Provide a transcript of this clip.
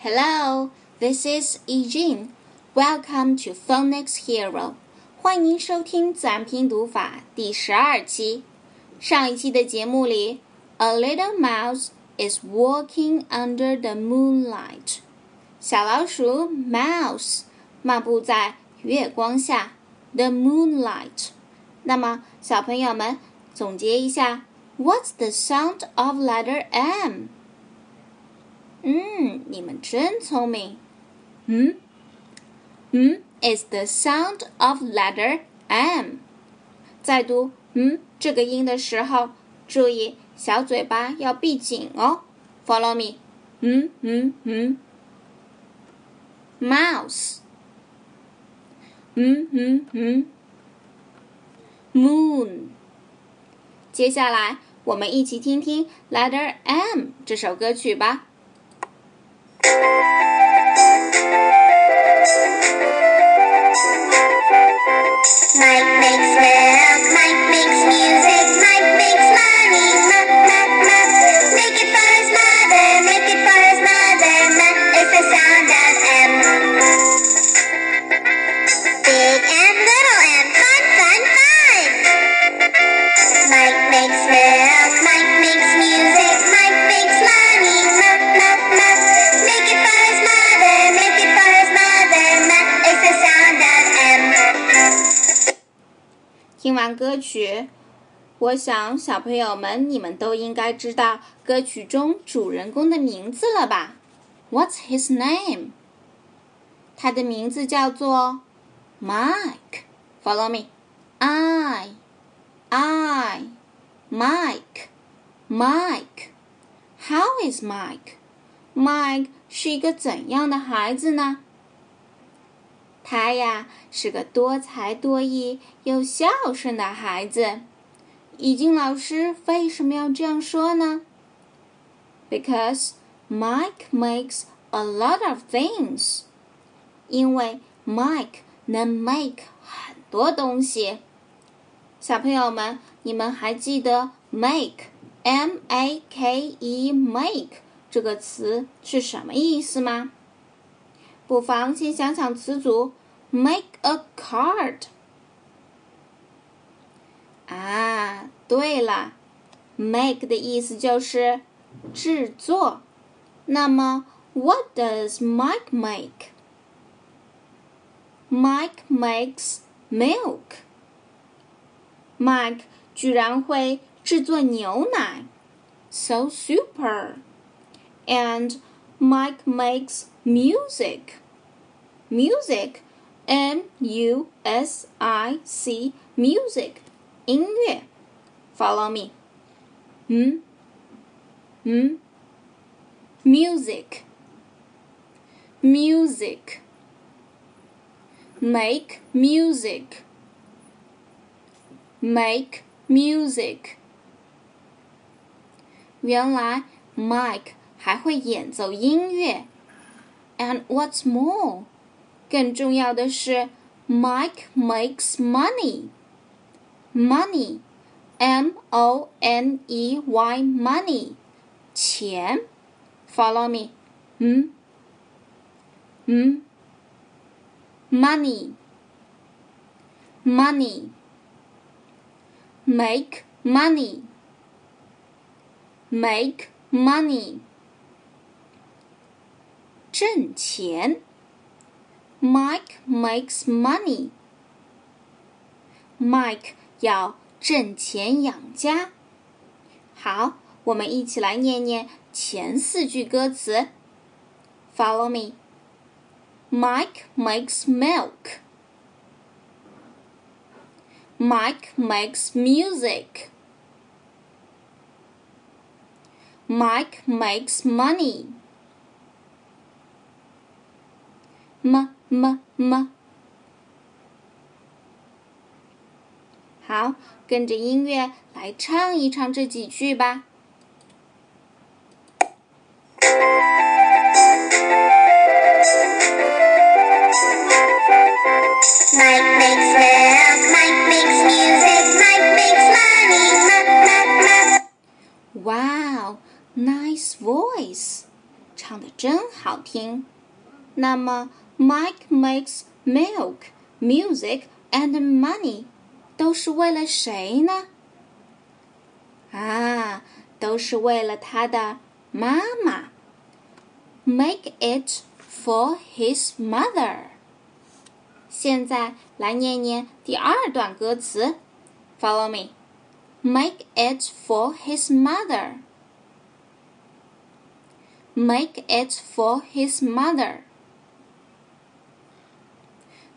Hello, this is Eugene. Welcome to Phonics Hero. 欢迎收听自然拼读法第十二期。上一期的节目里，A little mouse is walking under the moonlight. 小老鼠 mouse 漫步在月光下，the moonlight。那么，小朋友们总结一下，What's the sound of letter M？嗯，你们真聪明。嗯，嗯，is the sound of letter M。在读嗯这个音的时候，注意小嘴巴要闭紧哦。Follow me。嗯嗯嗯。Mouse。嗯嗯嗯。Moon。接下来，我们一起听听《Letter M》这首歌曲吧。 makes me 听完歌曲，我想小朋友们你们都应该知道歌曲中主人公的名字了吧？What's his name？他的名字叫做 Mike。Follow me. I, I, Mike, Mike. How is Mike? Mike 是一个怎样的孩子呢？他呀是个多才多艺又孝顺的孩子。已经老师为什么要这样说呢？Because Mike makes a lot of things。因为 Mike 能 make 很多东西。小朋友们，你们还记得 make，m a k e make 这个词是什么意思吗？不妨先想想词组。Make a card。啊，对了，make 的意思就是制作。那么，What does Mike make? Mike makes milk. Mike 居然会制作牛奶，so super. And Mike makes music. Music M U S I C music 音乐，Follow me，嗯嗯，music music make music make music。原来 Mike 还会演奏音乐，and what's more？更重要的是，Mike makes money. Money, M O N E Y, money，钱。Follow me，嗯，嗯，money, money, make money, make money， 挣钱。Mike makes money. Mike 要挣钱养家。好，我们一起来念念前四句歌词。Follow me. Mike makes milk. Mike makes music. Mike makes money. M m m，好，跟着音乐来唱一唱这几句吧。Wow, nice voice，唱的。真好听。那么 ，Mike makes milk, music and money，都是为了谁呢？啊，都是为了他的妈妈。Make it for his mother。现在来念念第二段歌词，Follow me。Make it for his mother. Make it for his mother.